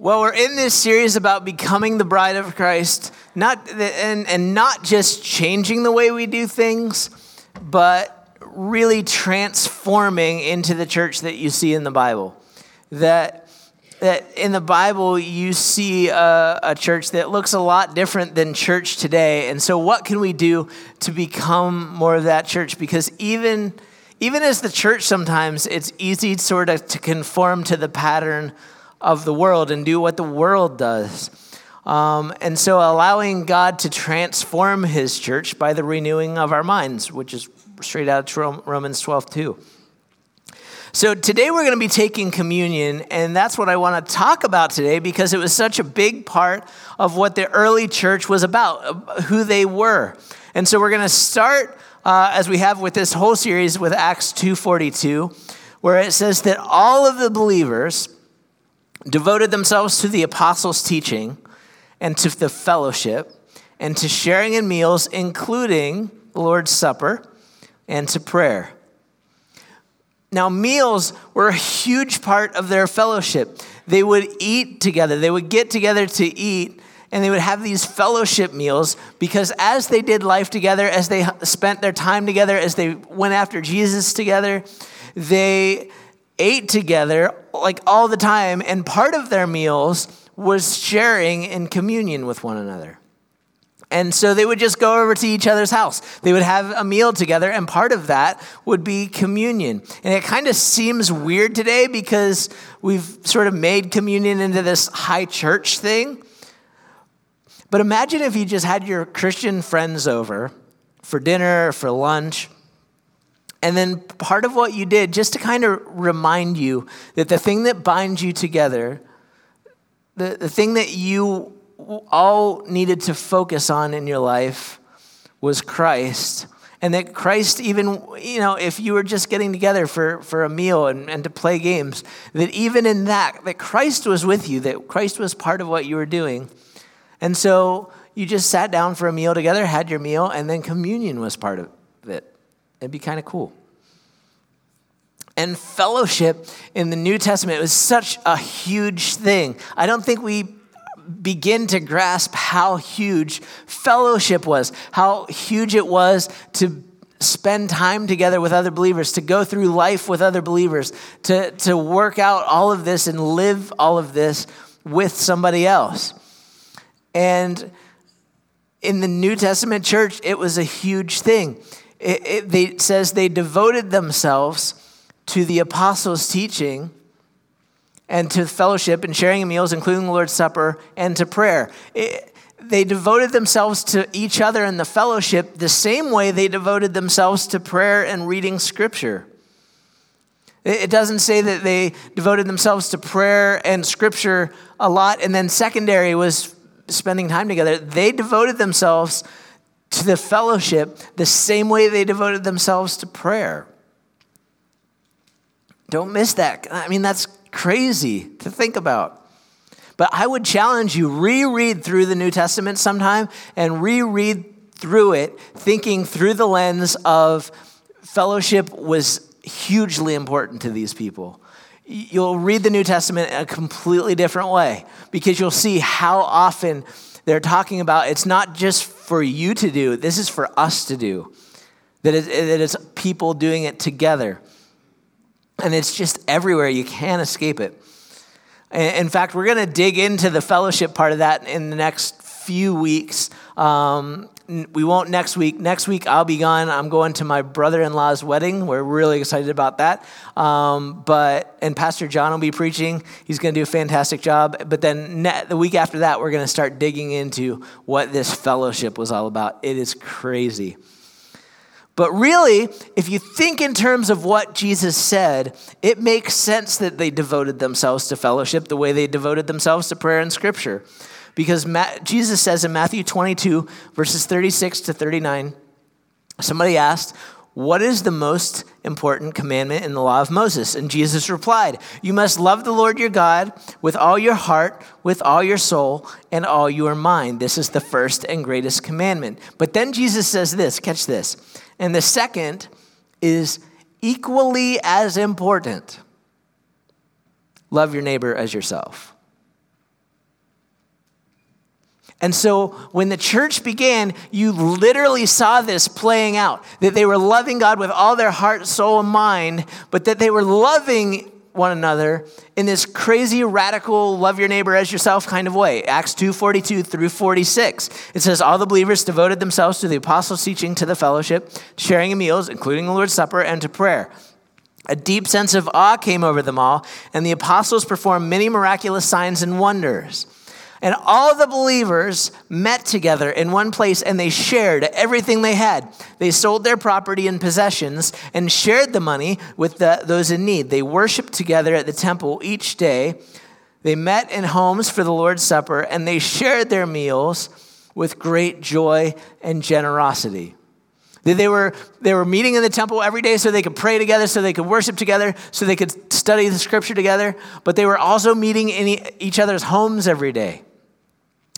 Well, we're in this series about becoming the bride of Christ, not and, and not just changing the way we do things, but really transforming into the church that you see in the Bible. That that in the Bible you see a, a church that looks a lot different than church today. And so, what can we do to become more of that church? Because even even as the church, sometimes it's easy sort of to conform to the pattern of the world and do what the world does. Um, and so allowing God to transform his church by the renewing of our minds, which is straight out of Romans 12, 2. So today we're going to be taking communion, and that's what I want to talk about today because it was such a big part of what the early church was about, who they were. And so we're going to start, uh, as we have with this whole series, with Acts 2.42, where it says that all of the believers devoted themselves to the apostles' teaching and to the fellowship and to sharing in meals, including the Lord's Supper and to prayer. Now, meals were a huge part of their fellowship. They would eat together, they would get together to eat, and they would have these fellowship meals because as they did life together, as they spent their time together, as they went after Jesus together, they ate together like all the time, and part of their meals was sharing in communion with one another. And so they would just go over to each other's house. They would have a meal together, and part of that would be communion. And it kind of seems weird today because we've sort of made communion into this high church thing. But imagine if you just had your Christian friends over for dinner, for lunch, and then part of what you did, just to kind of remind you that the thing that binds you together, the, the thing that you all needed to focus on in your life was Christ. And that Christ, even, you know, if you were just getting together for, for a meal and, and to play games, that even in that, that Christ was with you, that Christ was part of what you were doing. And so you just sat down for a meal together, had your meal, and then communion was part of it. It'd be kind of cool. And fellowship in the New Testament was such a huge thing. I don't think we begin to grasp how huge fellowship was, how huge it was to spend time together with other believers, to go through life with other believers, to, to work out all of this and live all of this with somebody else. And in the New Testament church, it was a huge thing it, it they, says they devoted themselves to the apostles' teaching and to fellowship and sharing meals, including the Lord's Supper, and to prayer. It, they devoted themselves to each other in the fellowship the same way they devoted themselves to prayer and reading scripture. It doesn't say that they devoted themselves to prayer and scripture a lot, and then secondary was spending time together. They devoted themselves to the fellowship the same way they devoted themselves to prayer. Don't miss that. I mean, that's crazy to think about. But I would challenge you reread through the New Testament sometime and reread through it thinking through the lens of fellowship was hugely important to these people. You'll read the New Testament in a completely different way because you'll see how often they're talking about it's not just for you to do, this is for us to do. That it's people doing it together. And it's just everywhere. You can't escape it. In fact, we're going to dig into the fellowship part of that in the next few weeks. Um, we won't next week. Next week, I'll be gone. I'm going to my brother in law's wedding. We're really excited about that. Um, but, and Pastor John will be preaching. He's going to do a fantastic job. But then ne- the week after that, we're going to start digging into what this fellowship was all about. It is crazy. But really, if you think in terms of what Jesus said, it makes sense that they devoted themselves to fellowship the way they devoted themselves to prayer and scripture. Because Jesus says in Matthew 22, verses 36 to 39, somebody asked, What is the most important commandment in the law of Moses? And Jesus replied, You must love the Lord your God with all your heart, with all your soul, and all your mind. This is the first and greatest commandment. But then Jesus says this catch this. And the second is equally as important love your neighbor as yourself. And so when the church began, you literally saw this playing out that they were loving God with all their heart, soul, and mind, but that they were loving one another in this crazy radical love your neighbor as yourself kind of way. Acts 2.42 through 46 it says all the believers devoted themselves to the apostles teaching to the fellowship sharing in meals including the lord's supper and to prayer. A deep sense of awe came over them all and the apostles performed many miraculous signs and wonders and all the believers met together in one place and they shared everything they had. They sold their property and possessions and shared the money with the, those in need. They worshiped together at the temple each day. They met in homes for the Lord's Supper and they shared their meals with great joy and generosity. They were, they were meeting in the temple every day so they could pray together, so they could worship together, so they could study the scripture together, but they were also meeting in each other's homes every day.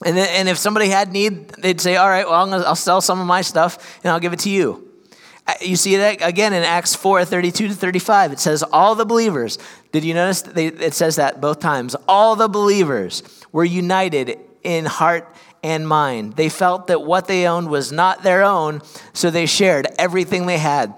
And, then, and if somebody had need, they'd say, All right, well, gonna, I'll sell some of my stuff and I'll give it to you. Uh, you see it again in Acts 4 32 to 35. It says, All the believers, did you notice? They, it says that both times. All the believers were united in heart and mind. They felt that what they owned was not their own, so they shared everything they had.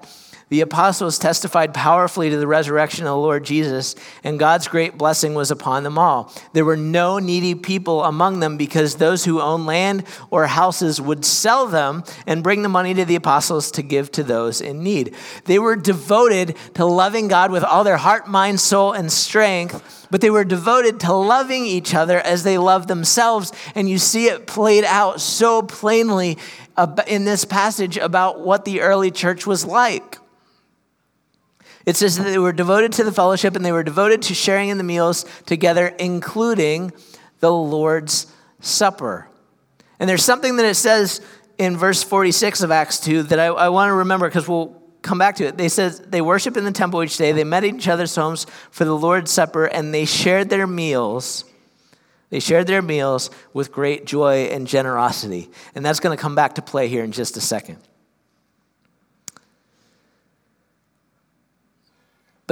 The apostles testified powerfully to the resurrection of the Lord Jesus, and God's great blessing was upon them all. There were no needy people among them because those who owned land or houses would sell them and bring the money to the apostles to give to those in need. They were devoted to loving God with all their heart, mind, soul, and strength, but they were devoted to loving each other as they loved themselves. And you see it played out so plainly in this passage about what the early church was like. It says that they were devoted to the fellowship and they were devoted to sharing in the meals together, including the Lord's Supper. And there's something that it says in verse 46 of Acts 2 that I, I want to remember because we'll come back to it. They says they worship in the temple each day, they met in each other's homes for the Lord's Supper, and they shared their meals. They shared their meals with great joy and generosity. And that's going to come back to play here in just a second.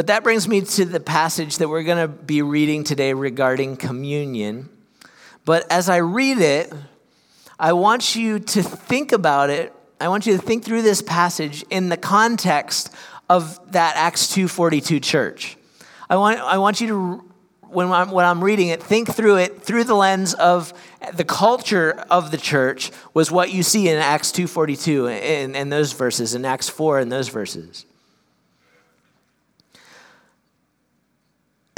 But that brings me to the passage that we're going to be reading today regarding communion. But as I read it, I want you to think about it. I want you to think through this passage in the context of that Acts 2:42 church. I want, I want you to when I'm, when I'm reading it, think through it through the lens of the culture of the church was what you see in Acts 2.42 and, and those verses, in Acts 4 and those verses.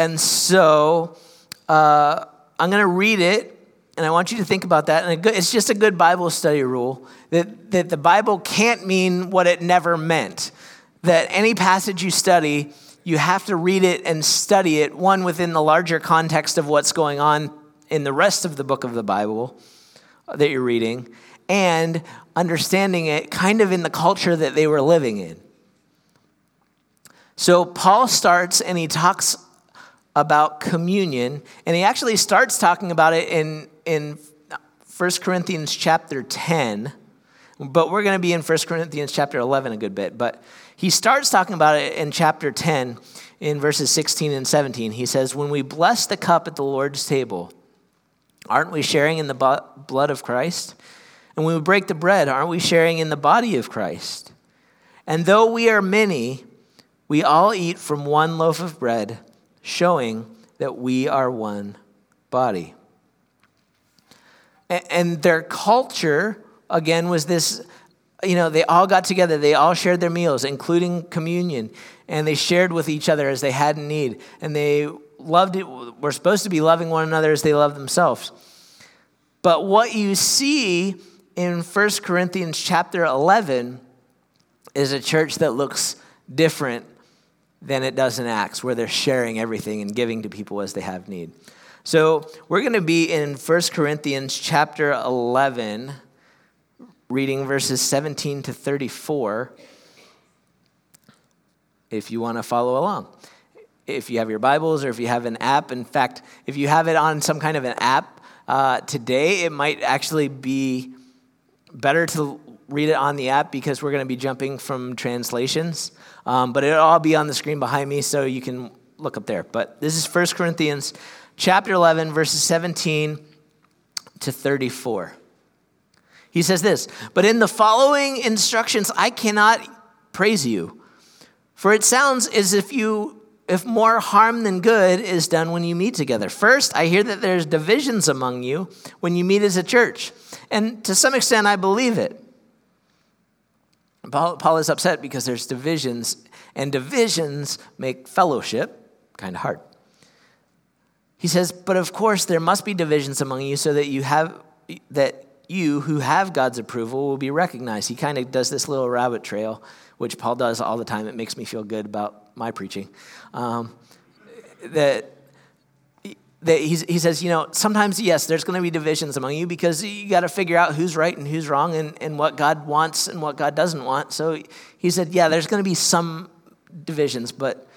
And so uh, I'm going to read it, and I want you to think about that. And it's just a good Bible study rule that, that the Bible can't mean what it never meant. That any passage you study, you have to read it and study it, one within the larger context of what's going on in the rest of the book of the Bible that you're reading, and understanding it kind of in the culture that they were living in. So Paul starts and he talks about communion, and he actually starts talking about it in, in 1 Corinthians chapter 10, but we're going to be in 1 Corinthians chapter 11 a good bit. But he starts talking about it in chapter 10 in verses 16 and 17. He says, When we bless the cup at the Lord's table, aren't we sharing in the blood of Christ? And when we break the bread, aren't we sharing in the body of Christ? And though we are many, we all eat from one loaf of bread showing that we are one body. And their culture, again, was this you know, they all got together, they all shared their meals, including communion, and they shared with each other as they had in need. And they loved it, we were supposed to be loving one another as they loved themselves. But what you see in 1 Corinthians chapter 11 is a church that looks different than it does in Acts, where they're sharing everything and giving to people as they have need. So we're going to be in 1 Corinthians chapter 11, reading verses 17 to 34, if you want to follow along. If you have your Bibles or if you have an app, in fact, if you have it on some kind of an app uh, today, it might actually be better to read it on the app because we're going to be jumping from translations. Um, but it'll all be on the screen behind me, so you can look up there. But this is 1 Corinthians chapter 11, verses 17 to 34. He says this, but in the following instructions, I cannot praise you. For it sounds as if you if more harm than good is done when you meet together. First, I hear that there's divisions among you when you meet as a church. And to some extent, I believe it. Paul, Paul is upset because there's divisions, and divisions make fellowship kind of hard. He says, But of course, there must be divisions among you so that you have that you who have God's approval will be recognized. He kind of does this little rabbit trail, which Paul does all the time. It makes me feel good about my preaching. Um, that that he says, you know, sometimes, yes, there's going to be divisions among you because you got to figure out who's right and who's wrong and, and what God wants and what God doesn't want. So he said, yeah, there's going to be some divisions, but,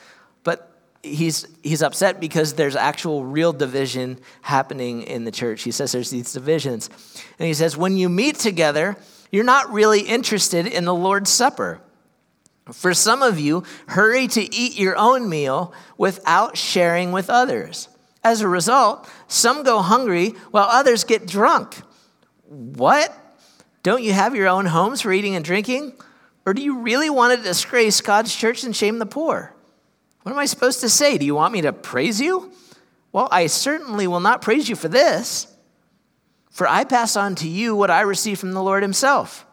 but he's, he's upset because there's actual real division happening in the church. He says there's these divisions. And he says, when you meet together, you're not really interested in the Lord's Supper. For some of you, hurry to eat your own meal without sharing with others. As a result, some go hungry while others get drunk. What? Don't you have your own homes for eating and drinking? Or do you really want to disgrace God's church and shame the poor? What am I supposed to say? Do you want me to praise you? Well, I certainly will not praise you for this, for I pass on to you what I received from the Lord Himself.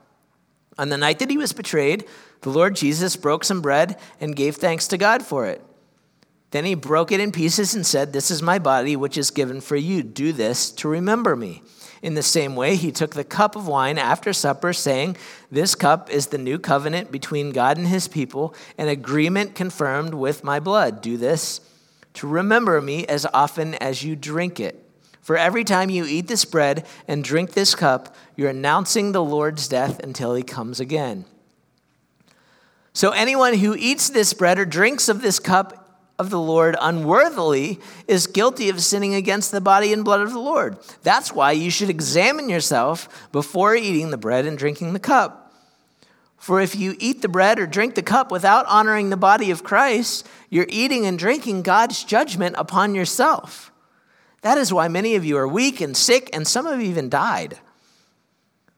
On the night that He was betrayed, the Lord Jesus broke some bread and gave thanks to God for it. Then He broke it in pieces and said, This is my body, which is given for you. Do this to remember me. In the same way, he took the cup of wine after supper, saying, This cup is the new covenant between God and his people, an agreement confirmed with my blood. Do this to remember me as often as you drink it. For every time you eat this bread and drink this cup, you're announcing the Lord's death until he comes again. So, anyone who eats this bread or drinks of this cup of the Lord unworthily is guilty of sinning against the body and blood of the Lord. That's why you should examine yourself before eating the bread and drinking the cup. For if you eat the bread or drink the cup without honoring the body of Christ, you're eating and drinking God's judgment upon yourself. That is why many of you are weak and sick, and some have even died.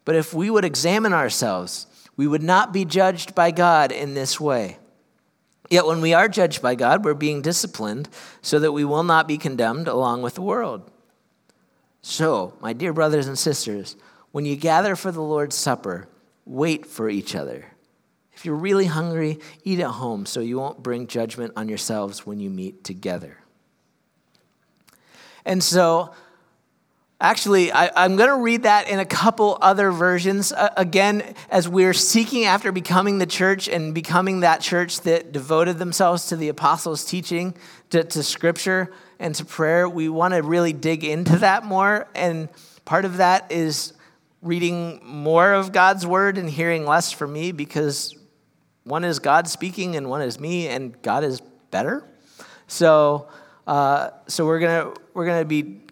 But if we would examine ourselves, we would not be judged by God in this way. Yet when we are judged by God, we're being disciplined so that we will not be condemned along with the world. So, my dear brothers and sisters, when you gather for the Lord's Supper, wait for each other. If you're really hungry, eat at home so you won't bring judgment on yourselves when you meet together. And so, Actually, I, am going to read that in a couple other versions. Uh, again, as we're seeking after becoming the church and becoming that church that devoted themselves to the apostles' teaching, to, to scripture, and to prayer, we want to really dig into that more. And part of that is reading more of God's word and hearing less from me because one is God speaking and one is me, and God is better. So, uh, so we're gonna we're gonna be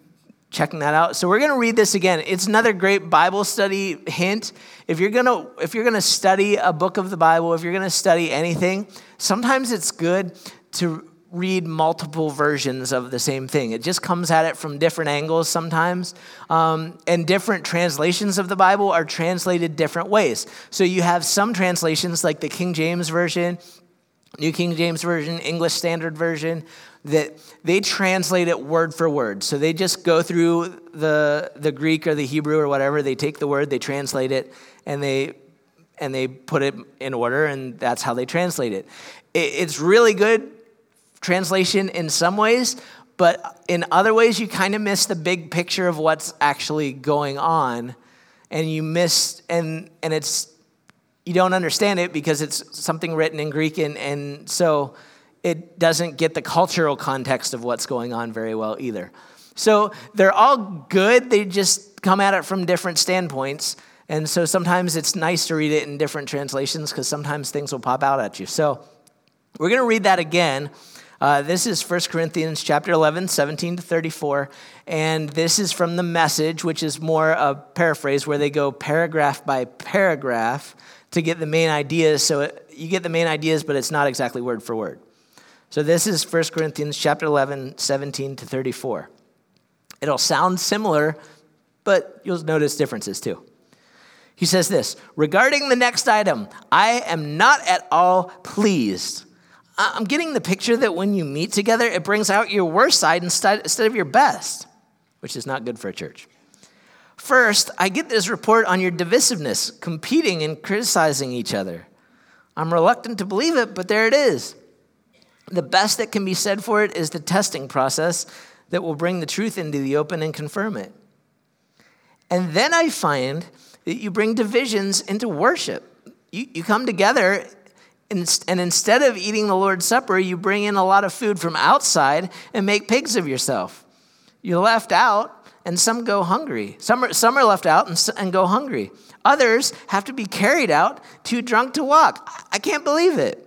checking that out. So we're going to read this again. It's another great Bible study hint. If you're going to if you're going to study a book of the Bible, if you're going to study anything, sometimes it's good to read multiple versions of the same thing. It just comes at it from different angles sometimes. Um, and different translations of the Bible are translated different ways. So you have some translations like the King James Version, New King James Version, English Standard Version, that they translate it word for word. So they just go through the, the Greek or the Hebrew or whatever, they take the word, they translate it, and they, and they put it in order, and that's how they translate it. it it's really good translation in some ways, but in other ways, you kind of miss the big picture of what's actually going on, and you miss, and, and it's, you don't understand it because it's something written in Greek, and, and so it doesn't get the cultural context of what's going on very well either. So they're all good, they just come at it from different standpoints. And so sometimes it's nice to read it in different translations because sometimes things will pop out at you. So we're going to read that again. Uh, this is 1 Corinthians chapter 11, 17 to 34. And this is from the message, which is more a paraphrase where they go paragraph by paragraph to get the main ideas. So it, you get the main ideas, but it's not exactly word for word. So this is 1 Corinthians chapter 11, 17 to 34. It'll sound similar but you'll notice differences too. He says this regarding the next item, I am not at all pleased. I'm getting the picture that when you meet together, it brings out your worst side instead, of your best, which is not good for a church. First, I get this report on your divisiveness, competing and criticizing each other. I'm reluctant to believe it, but there it is. The best that can be said for it is the testing process that will bring the truth into the open and confirm it. And then I find that you bring divisions into worship. You, you come together, and, and instead of eating the Lord's Supper, you bring in a lot of food from outside and make pigs of yourself. You're left out, and some go hungry. Some are, some are left out and, and go hungry. Others have to be carried out, too drunk to walk. I can't believe it.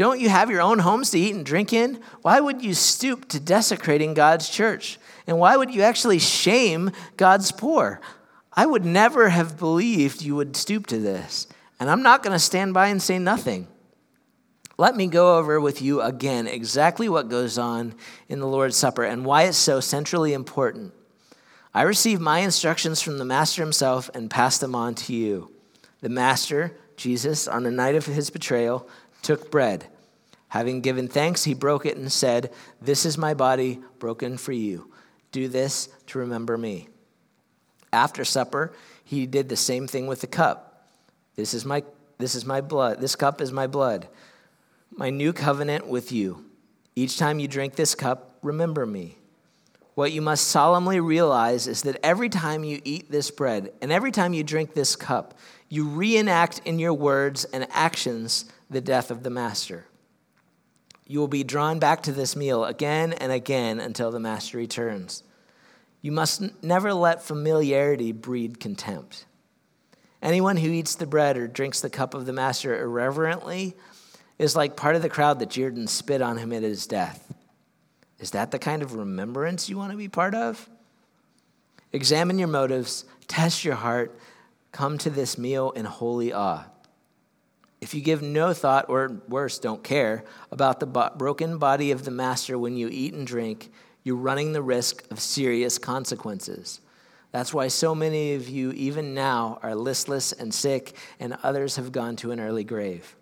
Don't you have your own homes to eat and drink in? Why would you stoop to desecrating God's church? And why would you actually shame God's poor? I would never have believed you would stoop to this. And I'm not going to stand by and say nothing. Let me go over with you again exactly what goes on in the Lord's Supper and why it's so centrally important. I received my instructions from the Master himself and passed them on to you. The Master, Jesus, on the night of his betrayal, took bread. Having given thanks, he broke it and said, This is my body broken for you. Do this to remember me. After supper, he did the same thing with the cup. This is my this is my blood. This cup is my blood. My new covenant with you. Each time you drink this cup, remember me. What you must solemnly realize is that every time you eat this bread and every time you drink this cup, you reenact in your words and actions the death of the Master. You will be drawn back to this meal again and again until the Master returns. You must never let familiarity breed contempt. Anyone who eats the bread or drinks the cup of the Master irreverently is like part of the crowd that jeered and spit on him at his death. Is that the kind of remembrance you want to be part of? Examine your motives, test your heart, come to this meal in holy awe. If you give no thought, or worse, don't care, about the broken body of the Master when you eat and drink, you're running the risk of serious consequences. That's why so many of you, even now, are listless and sick, and others have gone to an early grave.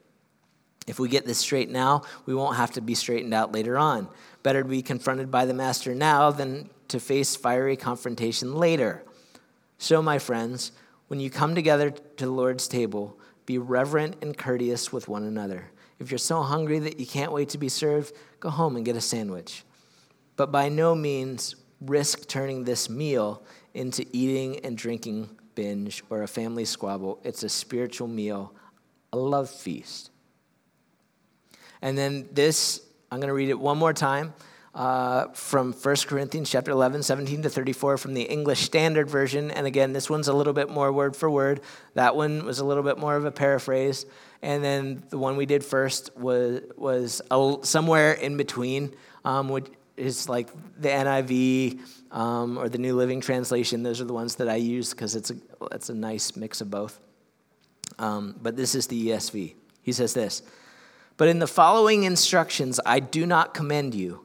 If we get this straight now, we won't have to be straightened out later on. Better to be confronted by the Master now than to face fiery confrontation later. So, my friends, when you come together to the Lord's table, be reverent and courteous with one another. If you're so hungry that you can't wait to be served, go home and get a sandwich. But by no means risk turning this meal into eating and drinking binge or a family squabble. It's a spiritual meal, a love feast. And then this, I'm going to read it one more time uh, from 1 Corinthians chapter 11, 17 to 34 from the English Standard Version. And again, this one's a little bit more word for word. That one was a little bit more of a paraphrase. And then the one we did first was, was a, somewhere in between, um, which is like the NIV um, or the New Living Translation. Those are the ones that I use because it's a, it's a nice mix of both. Um, but this is the ESV. He says this. But in the following instructions, I do not commend you,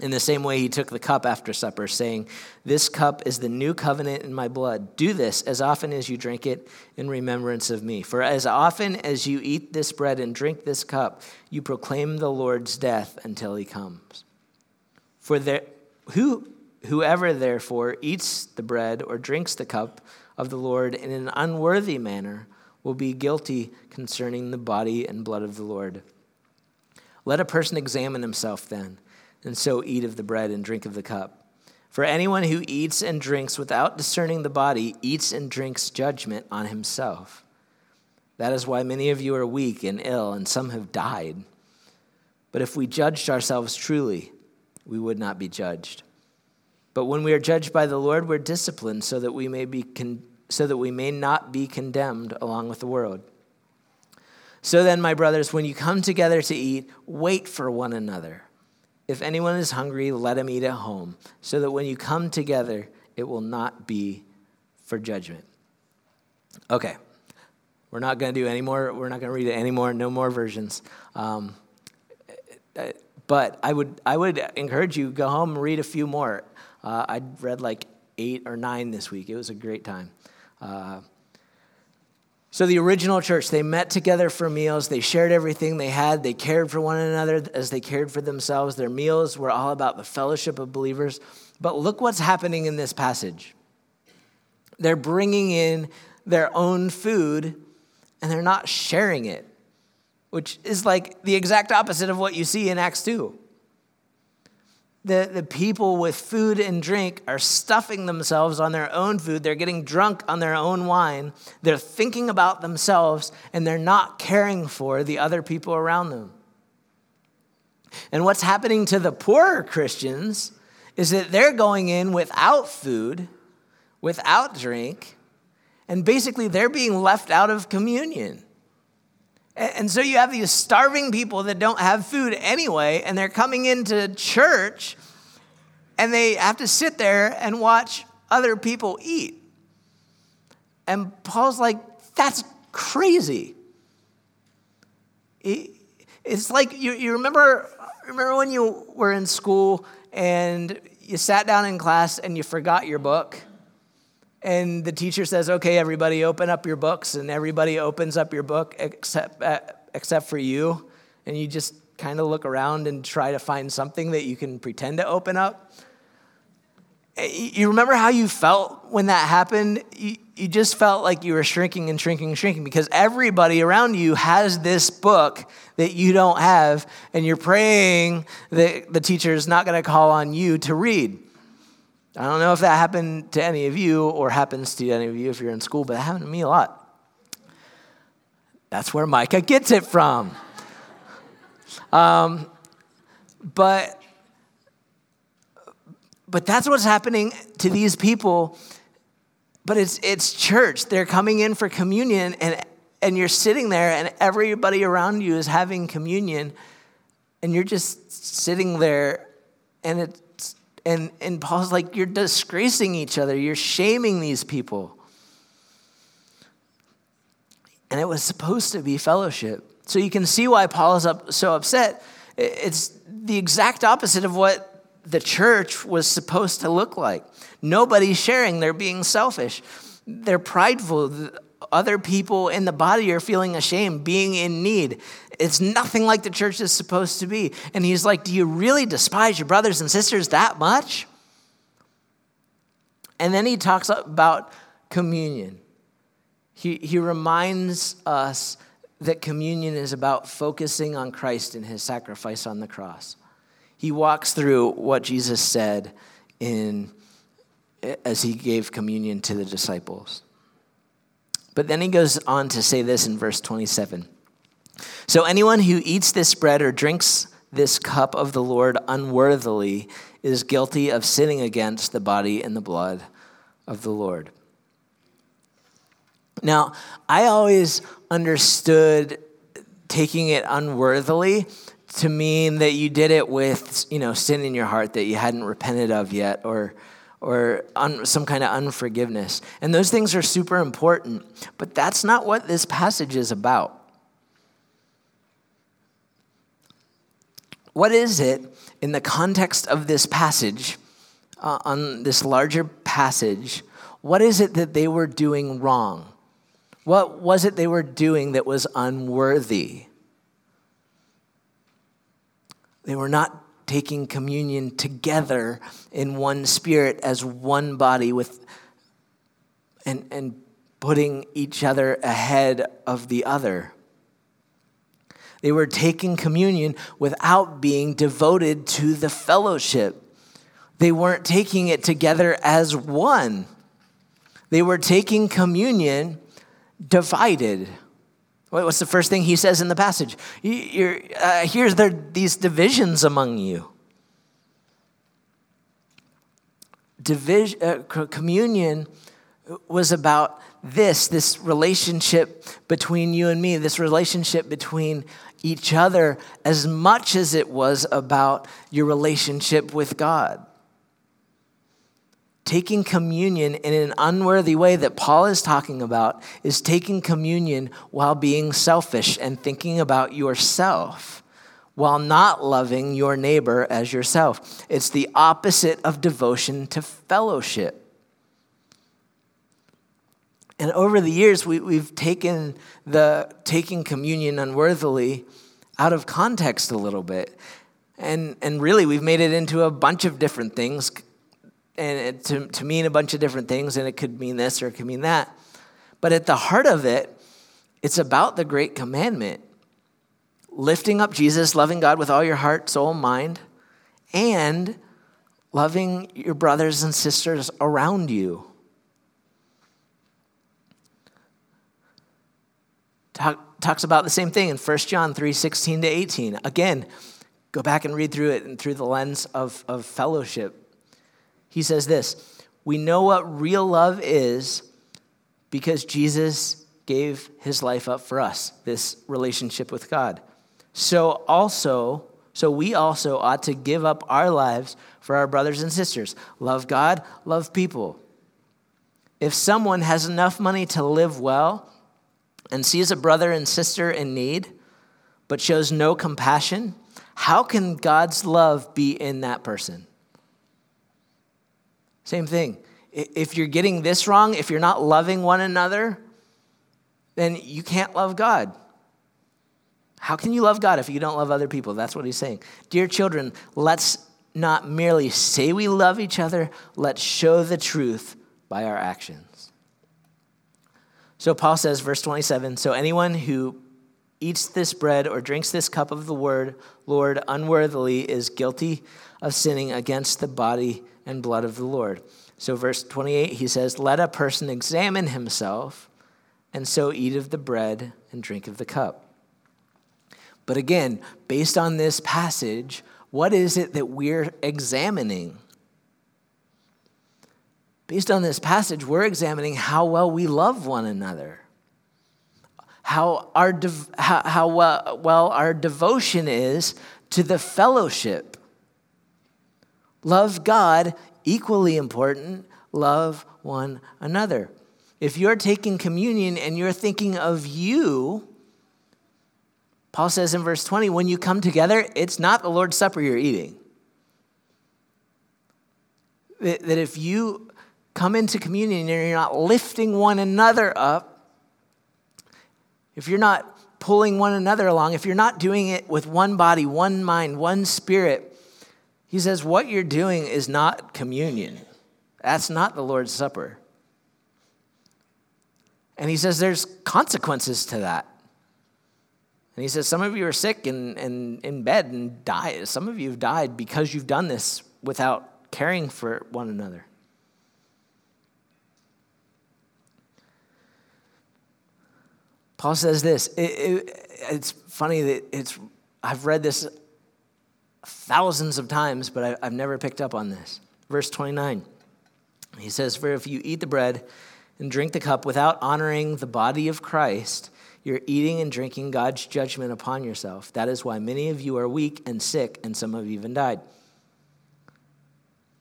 In the same way, he took the cup after supper, saying, This cup is the new covenant in my blood. Do this as often as you drink it in remembrance of me. For as often as you eat this bread and drink this cup, you proclaim the Lord's death until he comes. For there, who, Whoever therefore eats the bread or drinks the cup of the Lord in an unworthy manner will be guilty concerning the body and blood of the Lord. Let a person examine himself then, and so eat of the bread and drink of the cup. For anyone who eats and drinks without discerning the body eats and drinks judgment on himself. That is why many of you are weak and ill, and some have died. But if we judged ourselves truly, we would not be judged. But when we are judged by the Lord, we're disciplined so that we may be con- so that we may not be condemned along with the world. So then, my brothers, when you come together to eat, wait for one another. If anyone is hungry, let him eat at home, so that when you come together, it will not be for judgment. Okay, we're not going to do any more, we're not going to read it anymore, no more versions. Um, but I would, I would encourage you, go home and read a few more. Uh, I read like eight or nine this week. It was a great time. Uh, so, the original church, they met together for meals. They shared everything they had. They cared for one another as they cared for themselves. Their meals were all about the fellowship of believers. But look what's happening in this passage. They're bringing in their own food and they're not sharing it, which is like the exact opposite of what you see in Acts 2 the, the people with food and drink are stuffing themselves on their own food. They're getting drunk on their own wine. They're thinking about themselves and they're not caring for the other people around them. And what's happening to the poorer Christians is that they're going in without food, without drink, and basically they're being left out of communion. And so you have these starving people that don't have food anyway, and they're coming into church and they have to sit there and watch other people eat. And Paul's like, that's crazy. It's like you, you remember, remember when you were in school and you sat down in class and you forgot your book? And the teacher says, "Okay, everybody, open up your books," and everybody opens up your book except uh, except for you, and you just kind of look around and try to find something that you can pretend to open up. Eh, you remember how you felt when that happened? You, you just felt like you were shrinking and shrinking and shrinking because everybody around you has this book that you don't have, and you're praying that the teacher is not going to call on you to read. I don't know if that happened to any of you or happens to any of you if you're in school, but it happened to me a lot. That's where Micah gets it from. Um, but but that's what's happening to these people. But it's it's church. They're coming in for communion, and and you're sitting there, and everybody around you is having communion, and you're just sitting there, and it and, and Paul's like, you're disgracing each other, you're shaming these people. And it was supposed to be fellowship. So you can see why Paul is up, so upset. It's the exact opposite of what the church was supposed to look like. Nobody's sharing, they're being selfish, they're prideful. Other people in the body are feeling ashamed, being in need. It's nothing like the church is supposed to be. And he's like, Do you really despise your brothers and sisters that much? And then he talks about communion. He, he reminds us that communion is about focusing on Christ and his sacrifice on the cross. He walks through what Jesus said in, as he gave communion to the disciples. But then he goes on to say this in verse 27. So anyone who eats this bread or drinks this cup of the Lord unworthily is guilty of sinning against the body and the blood of the Lord. Now, I always understood taking it unworthily to mean that you did it with, you know, sin in your heart that you hadn't repented of yet or or un, some kind of unforgiveness. And those things are super important, but that's not what this passage is about. What is it in the context of this passage, uh, on this larger passage, what is it that they were doing wrong? What was it they were doing that was unworthy? They were not taking communion together in one spirit as one body with and, and putting each other ahead of the other. They were taking communion without being devoted to the fellowship. They weren't taking it together as one. They were taking communion divided. What's the first thing he says in the passage? Uh, here's there, these divisions among you. Division, uh, communion was about this this relationship between you and me, this relationship between each other, as much as it was about your relationship with God taking communion in an unworthy way that Paul is talking about is taking communion while being selfish and thinking about yourself while not loving your neighbor as yourself. It's the opposite of devotion to fellowship. And over the years, we, we've taken the taking communion unworthily out of context a little bit. And, and really, we've made it into a bunch of different things and it, to, to mean a bunch of different things, and it could mean this or it could mean that. But at the heart of it, it's about the great commandment lifting up Jesus, loving God with all your heart, soul, mind, and loving your brothers and sisters around you. Talk, talks about the same thing in 1 John 3 16 to 18. Again, go back and read through it and through the lens of, of fellowship he says this We know what real love is because Jesus gave his life up for us, this relationship with God. So also, so we also ought to give up our lives for our brothers and sisters. Love God, love people. If someone has enough money to live well and sees a brother and sister in need, but shows no compassion, how can God's love be in that person? Same thing. If you're getting this wrong, if you're not loving one another, then you can't love God. How can you love God if you don't love other people? That's what he's saying. Dear children, let's not merely say we love each other, let's show the truth by our actions. So Paul says, verse 27 So anyone who eats this bread or drinks this cup of the word, Lord, unworthily is guilty of sinning against the body and blood of the Lord. So, verse 28, he says, Let a person examine himself, and so eat of the bread and drink of the cup. But again, based on this passage, what is it that we're examining? Based on this passage, we're examining how well we love one another, how, our how, how well our devotion is to the fellowship Love God, equally important, love one another. If you're taking communion and you're thinking of you, Paul says in verse 20, when you come together, it's not the Lord's Supper you're eating. That if you come into communion and you're not lifting one another up, if you're not pulling one another along, if you're not doing it with one body, one mind, one spirit, he says, What you're doing is not communion. That's not the Lord's Supper. And he says, There's consequences to that. And he says, Some of you are sick and, and in bed and die. Some of you have died because you've done this without caring for one another. Paul says this. It, it, it's funny that it's, I've read this thousands of times, but I, have never picked up on this. Verse 29, he says, For if you eat the bread and drink the cup without honoring the body of Christ, you're eating and drinking God's judgment upon yourself. That is why many of you are weak and sick, and some have even died.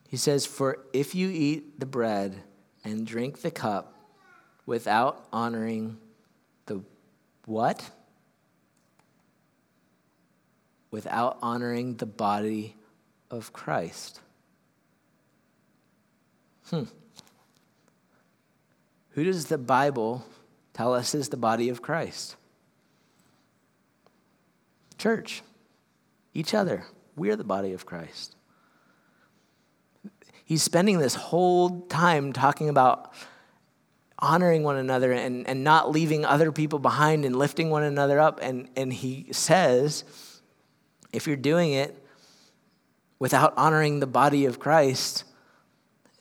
He says, For if you eat the bread and drink the cup without honoring the what? Without honoring the body of Christ. Hmm. Who does the Bible tell us is the body of Christ? Church, each other, We're the body of Christ. He's spending this whole time talking about honoring one another and, and not leaving other people behind and lifting one another up. And, and he says, if you're doing it without honoring the body of Christ,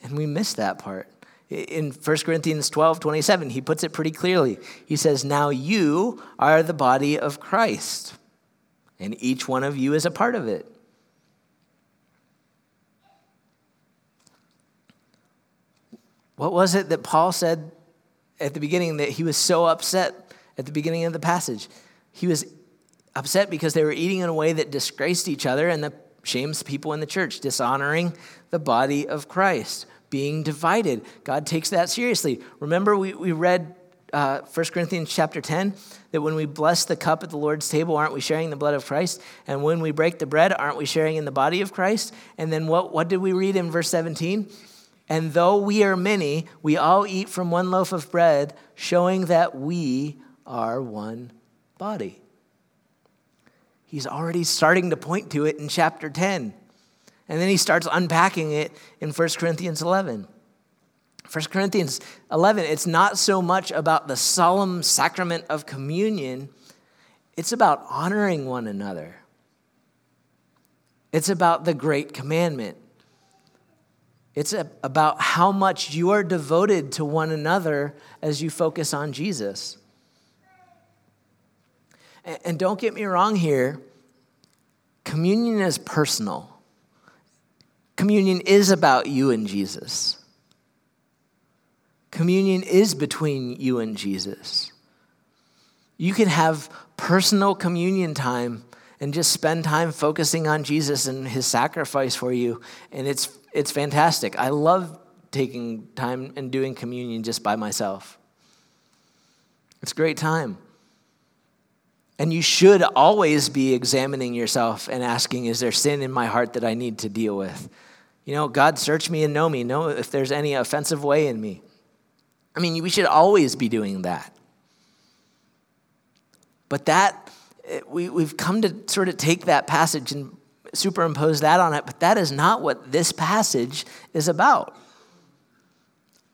and we miss that part. In 1 Corinthians 12, 27, he puts it pretty clearly. He says, Now you are the body of Christ, and each one of you is a part of it. What was it that Paul said at the beginning that he was so upset at the beginning of the passage? He was upset because they were eating in a way that disgraced each other and that shames people in the church, dishonoring the body of Christ being divided. God takes that seriously. Remember, we, we read uh, 1 Corinthians chapter 10 that when we bless the cup at the Lord's table, aren't we sharing the blood of Christ? And when we break the bread, aren't we sharing in the body of Christ? And then what, what did we read in verse 17? And though we are many, we all eat from one loaf of bread, showing that we are one body. He's already starting to point to it in chapter 10. And then he starts unpacking it in 1 Corinthians 11. 1 Corinthians 11, it's not so much about the solemn sacrament of communion, it's about honoring one another. It's about the great commandment. It's about how much you are devoted to one another as you focus on Jesus. And don't get me wrong here, communion is personal communion is about you and Jesus. Communion is between you and Jesus. You can have personal communion time and just spend time focusing on Jesus and his sacrifice for you, and it's, it's fantastic. I love taking time and doing communion just by myself. It's a great time. And you should always be examining yourself and asking, is there sin in my heart that I need to deal with? You know, God, search me and know me. Know if there's any offensive way in me. I mean, we should always be doing that. But that, eh, we, we've come to sort of take that passage and superimpose that on it, but that is not what this passage is about.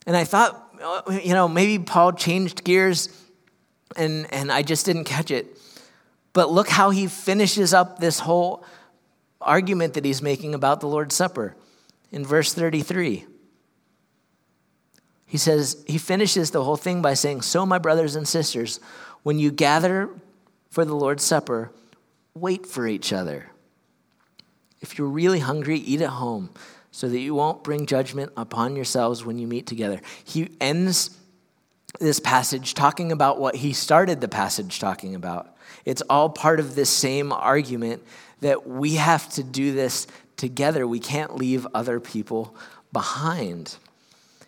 And I thought, oh, you know, maybe Paul changed gears and, and I just didn't catch it. But look how he finishes up this whole argument that he's making about the Lord's Supper in verse 33. He says, he finishes the whole thing by saying, So, my brothers and sisters, when you gather for the Lord's Supper, wait for each other. If you're really hungry, eat at home so that you won't bring judgment upon yourselves when you meet together. He ends this passage talking about what he started the passage talking about. It's all part of this same argument that we have to do this together. We can't leave other people behind.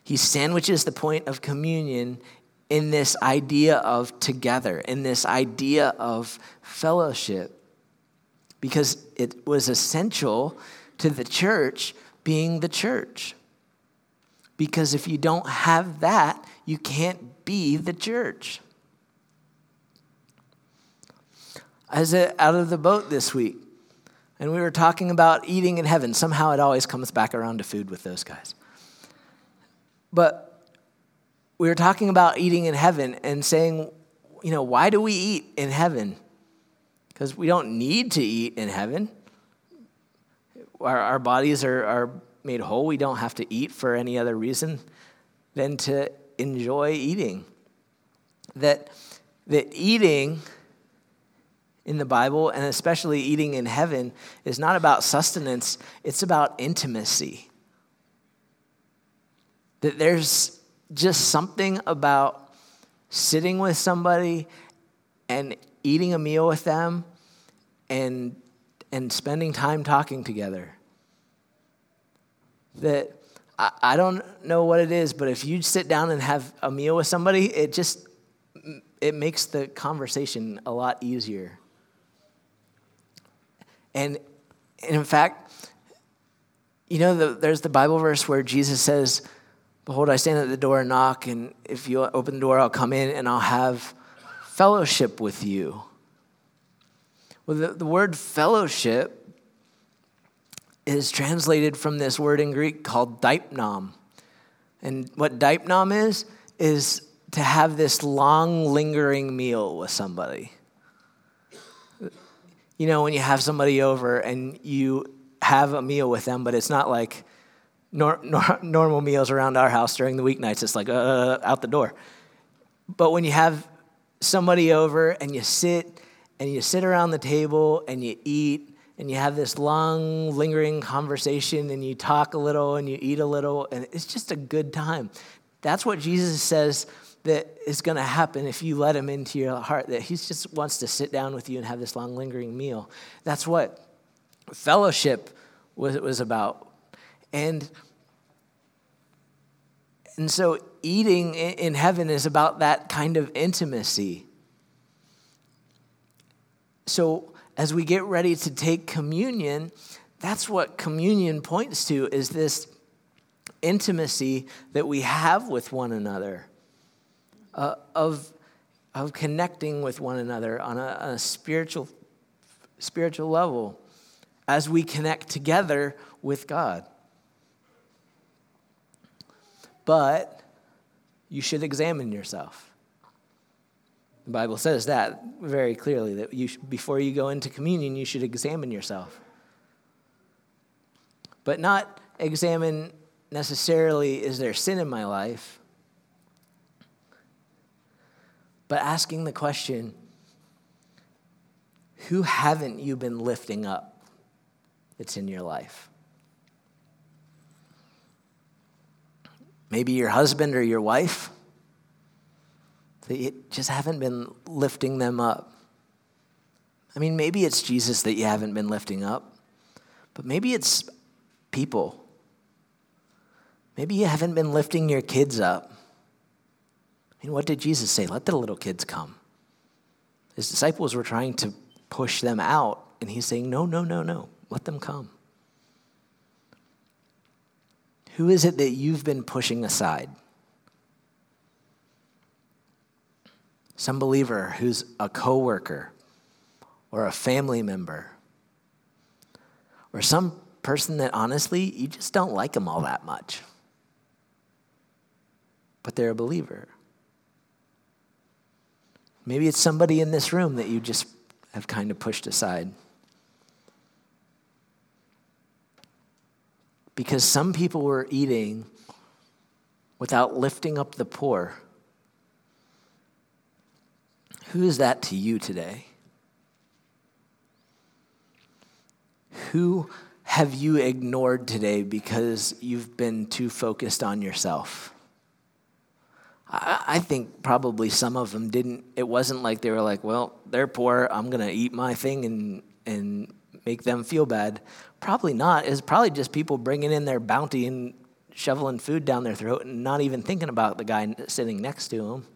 He sandwiches the point of communion in this idea of together, in this idea of fellowship, because it was essential to the church being the church. Because if you don't have that, you can't be the church. I was uh, out of the boat this week and we were talking about eating in heaven. Somehow it always comes back around to food with those guys. But we were talking about eating in heaven and saying, you know, why do we eat in heaven? Because we don't need to eat in heaven. Our, our bodies are, are made whole. We don't have to eat for any other reason than to enjoy eating. That, that eating in the Bible, and especially eating in heaven, is not about sustenance, it's about intimacy. That there's just something about sitting with somebody and eating a meal with them and, and spending time talking together. That I, I don't know what it is, but if you sit down and have a meal with somebody, it just it makes the conversation a lot easier. And, in fact, you know, the, there's the Bible verse where Jesus says, Behold, I stand at the door and knock, and if you open the door, I'll come in and I'll have fellowship with you. Well, the, the word fellowship is translated from this word in Greek called deipnon. And what deipnon is, is to have this long, lingering meal with somebody. You know, when you have somebody over and you have a meal with them, but it's not like nor, nor, normal meals around our house during the weeknights. It's like, uh, out the door. But when you have somebody over and you sit and you sit around the table and you eat and you have this long, lingering conversation and you talk a little and you eat a little, and it's just a good time. That's what Jesus says that is going to happen if you let him into your heart, that he just wants to sit down with you and have this long, lingering meal. That's what fellowship was, was about. And, and so eating in heaven is about that kind of intimacy. So as we get ready to take communion, that's what communion points to is this intimacy that we have with one another, uh, of, of connecting with one another on a, on a spiritual, spiritual level as we connect together with God. But you should examine yourself. The Bible says that very clearly that you, before you go into communion, you should examine yourself. But not examine necessarily, is there sin in my life? But asking the question, who haven't you been lifting up that's in your life? Maybe your husband or your wife that just haven't been lifting them up. I mean, maybe it's Jesus that you haven't been lifting up, but maybe it's people. Maybe you haven't been lifting your kids up. I mean, what did Jesus say? Let the little kids come. His disciples were trying to push them out, and he's saying, No, no, no, no, let them come. Who is it that you've been pushing aside? Some believer who's a coworker or a family member or some person that honestly you just don't like them all that much. But they're a believer. Maybe it's somebody in this room that you just have kind of pushed aside. because some people were eating without lifting up the poor. Who is that to you today? Who have you ignored today because you've been too focused on yourself? I, think probably some of them didn't. It wasn't like they were like, well, they're poor. I'm going to eat my thing and, and make them feel bad. Probably not. It's probably just people bringing in their bounty and shoveling food down their throat and not even thinking about the guy sitting next to them.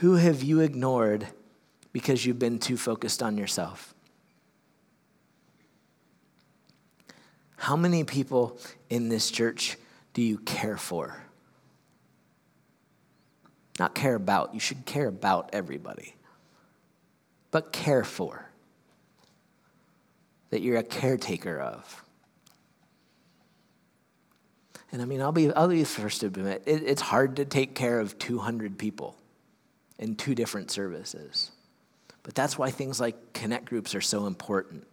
Who have you ignored because you've been too focused on yourself? How many people in this church do you care for? Not care about, you should care about everybody, but care for that you're a caretaker of. And I mean, I'll be, I'll be the first to admit, it, it's hard to take care of 200 people in two different services. But that's why things like connect groups are so important.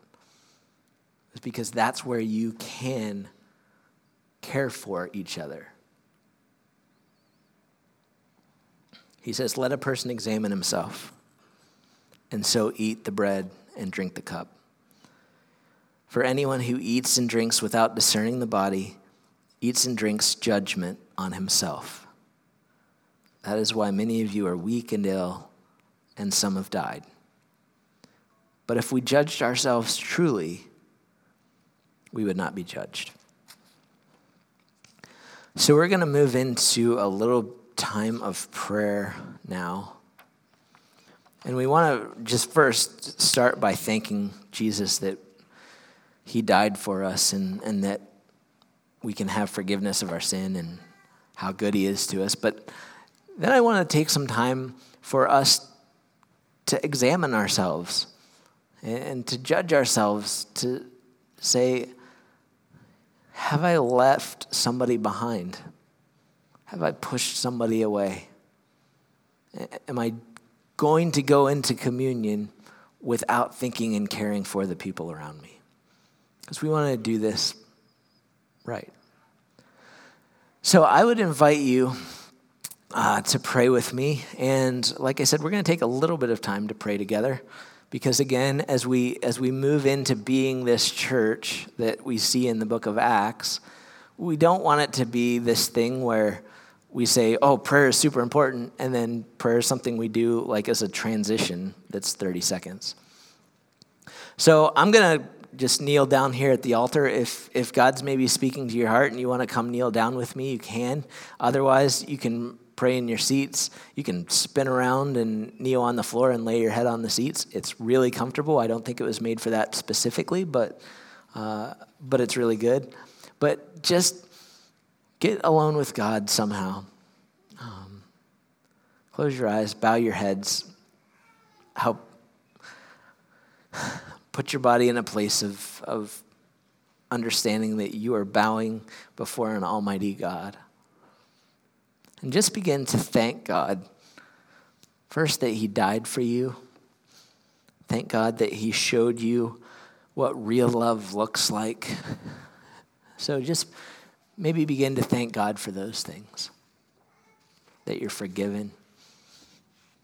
It's because that's where you can care for each other. He says, Let a person examine himself, and so eat the bread and drink the cup. For anyone who eats and drinks without discerning the body eats and drinks judgment on himself. That is why many of you are weak and ill, and some have died. But if we judged ourselves truly, we would not be judged. So we're going to move into a little time of prayer now. And we want to just first start by thanking Jesus that he died for us and, and that we can have forgiveness of our sin and how good he is to us. But then I want to take some time for us to examine ourselves and to judge ourselves to say, have I left somebody behind? Have I pushed somebody away? Am I going to go into communion without thinking and caring for the people around me? Because we want to do this right. So I would invite you uh, to pray with me. And like I said, we're going to take a little bit of time to pray together because again as we as we move into being this church that we see in the book of acts we don't want it to be this thing where we say oh prayer is super important and then prayer is something we do like as a transition that's 30 seconds. So i'm going to just kneel down here at the altar. If if god's maybe speaking to your heart and you want to come kneel down with me you can. Otherwise you can pray in your seats. You can spin around and kneel on the floor and lay your head on the seats. It's really comfortable. I don't think it was made for that specifically, but, uh, but it's really good. But just get alone with God somehow. Um, close your eyes, bow your heads, help put your body in a place of, of understanding that you are bowing before an almighty God. And just begin to thank God. First, that He died for you. Thank God that He showed you what real love looks like. So just maybe begin to thank God for those things that you're forgiven